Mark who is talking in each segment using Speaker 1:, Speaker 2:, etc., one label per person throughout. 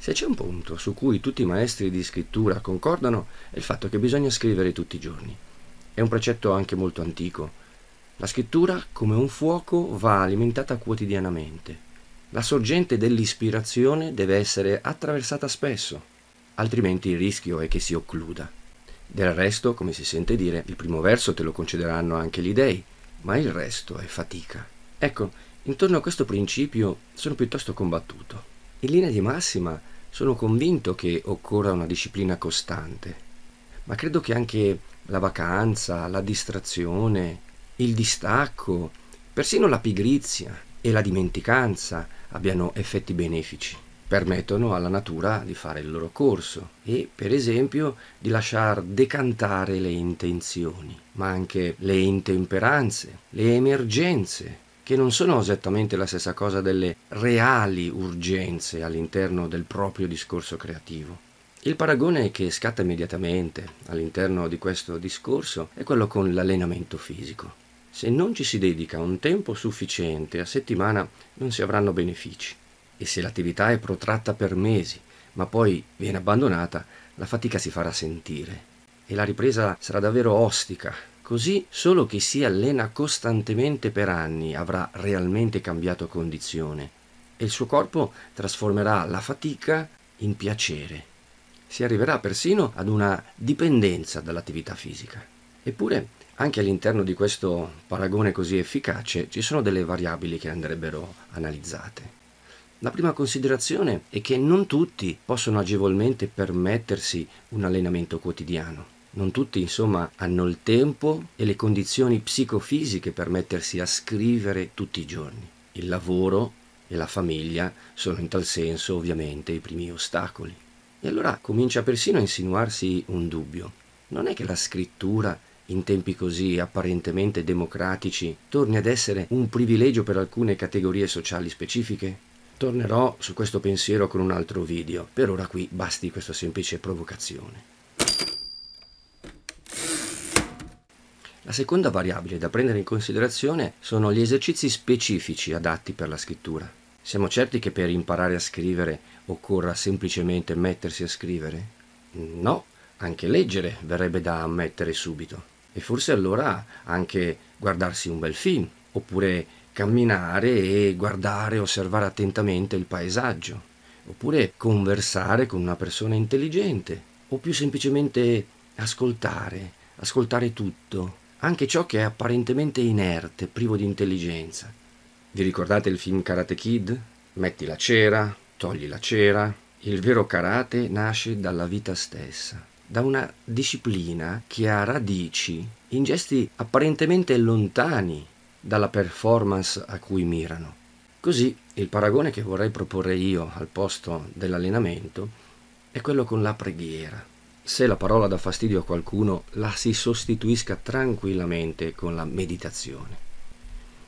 Speaker 1: Se c'è un punto su cui tutti i maestri di scrittura concordano è il fatto che bisogna scrivere tutti i giorni. È un precetto anche molto antico. La scrittura, come un fuoco, va alimentata quotidianamente. La sorgente dell'ispirazione deve essere attraversata spesso, altrimenti il rischio è che si occluda. Del resto, come si sente dire, il primo verso te lo concederanno anche gli dèi, ma il resto è fatica. Ecco, intorno a questo principio sono piuttosto combattuto. In linea di massima sono convinto che occorra una disciplina costante, ma credo che anche la vacanza, la distrazione, il distacco, persino la pigrizia e la dimenticanza abbiano effetti benefici. Permettono alla natura di fare il loro corso e, per esempio, di lasciar decantare le intenzioni, ma anche le intemperanze, le emergenze, che non sono esattamente la stessa cosa delle reali urgenze all'interno del proprio discorso creativo. Il paragone che scatta immediatamente all'interno di questo discorso è quello con l'allenamento fisico. Se non ci si dedica un tempo sufficiente a settimana non si avranno benefici e se l'attività è protratta per mesi ma poi viene abbandonata, la fatica si farà sentire e la ripresa sarà davvero ostica Così solo chi si allena costantemente per anni avrà realmente cambiato condizione e il suo corpo trasformerà la fatica in piacere. Si arriverà persino ad una dipendenza dall'attività fisica. Eppure, anche all'interno di questo paragone così efficace, ci sono delle variabili che andrebbero analizzate. La prima considerazione è che non tutti possono agevolmente permettersi un allenamento quotidiano. Non tutti, insomma, hanno il tempo e le condizioni psicofisiche per mettersi a scrivere tutti i giorni. Il lavoro e la famiglia sono in tal senso ovviamente i primi ostacoli. E allora comincia persino a insinuarsi un dubbio. Non è che la scrittura in tempi così apparentemente democratici torni ad essere un privilegio per alcune categorie sociali specifiche? Tornerò su questo pensiero con un altro video. Per ora qui basti questa semplice provocazione. La seconda variabile da prendere in considerazione sono gli esercizi specifici adatti per la scrittura. Siamo certi che per imparare a scrivere occorra semplicemente mettersi a scrivere? No, anche leggere verrebbe da ammettere subito. E forse allora anche guardarsi un bel film, oppure camminare e guardare e osservare attentamente il paesaggio, oppure conversare con una persona intelligente, o più semplicemente ascoltare, ascoltare tutto, anche ciò che è apparentemente inerte, privo di intelligenza. Vi ricordate il film Karate Kid? Metti la cera, togli la cera. Il vero karate nasce dalla vita stessa, da una disciplina che ha radici in gesti apparentemente lontani dalla performance a cui mirano. Così il paragone che vorrei proporre io al posto dell'allenamento è quello con la preghiera se la parola dà fastidio a qualcuno, la si sostituisca tranquillamente con la meditazione.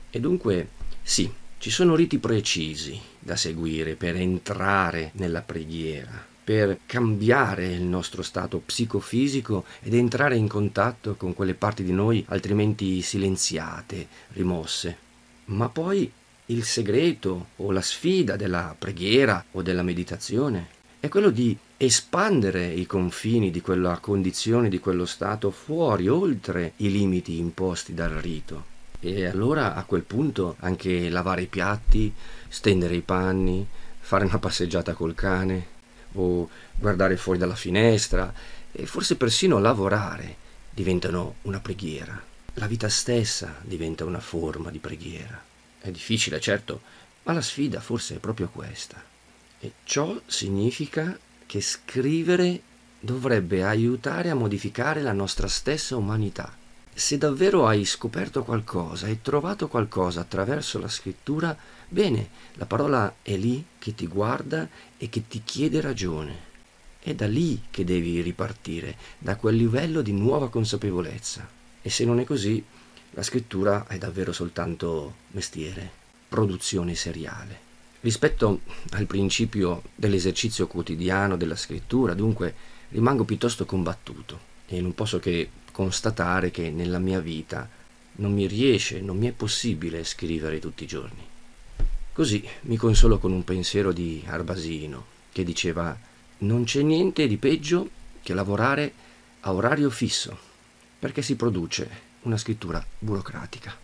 Speaker 1: E dunque, sì, ci sono riti precisi da seguire per entrare nella preghiera, per cambiare il nostro stato psicofisico ed entrare in contatto con quelle parti di noi altrimenti silenziate, rimosse. Ma poi il segreto o la sfida della preghiera o della meditazione è quello di espandere i confini di quella condizione, di quello stato fuori, oltre i limiti imposti dal rito. E allora a quel punto anche lavare i piatti, stendere i panni, fare una passeggiata col cane o guardare fuori dalla finestra e forse persino lavorare diventano una preghiera. La vita stessa diventa una forma di preghiera. È difficile, certo, ma la sfida forse è proprio questa. E ciò significa che scrivere dovrebbe aiutare a modificare la nostra stessa umanità. Se davvero hai scoperto qualcosa, hai trovato qualcosa attraverso la scrittura, bene, la parola è lì che ti guarda e che ti chiede ragione. È da lì che devi ripartire, da quel livello di nuova consapevolezza. E se non è così, la scrittura è davvero soltanto mestiere, produzione seriale. Rispetto al principio dell'esercizio quotidiano della scrittura, dunque, rimango piuttosto combattuto e non posso che constatare che nella mia vita non mi riesce, non mi è possibile scrivere tutti i giorni. Così mi consolo con un pensiero di Arbasino. che diceva non c'è niente di peggio che lavorare a orario fisso, perché si produce una scrittura burocratica.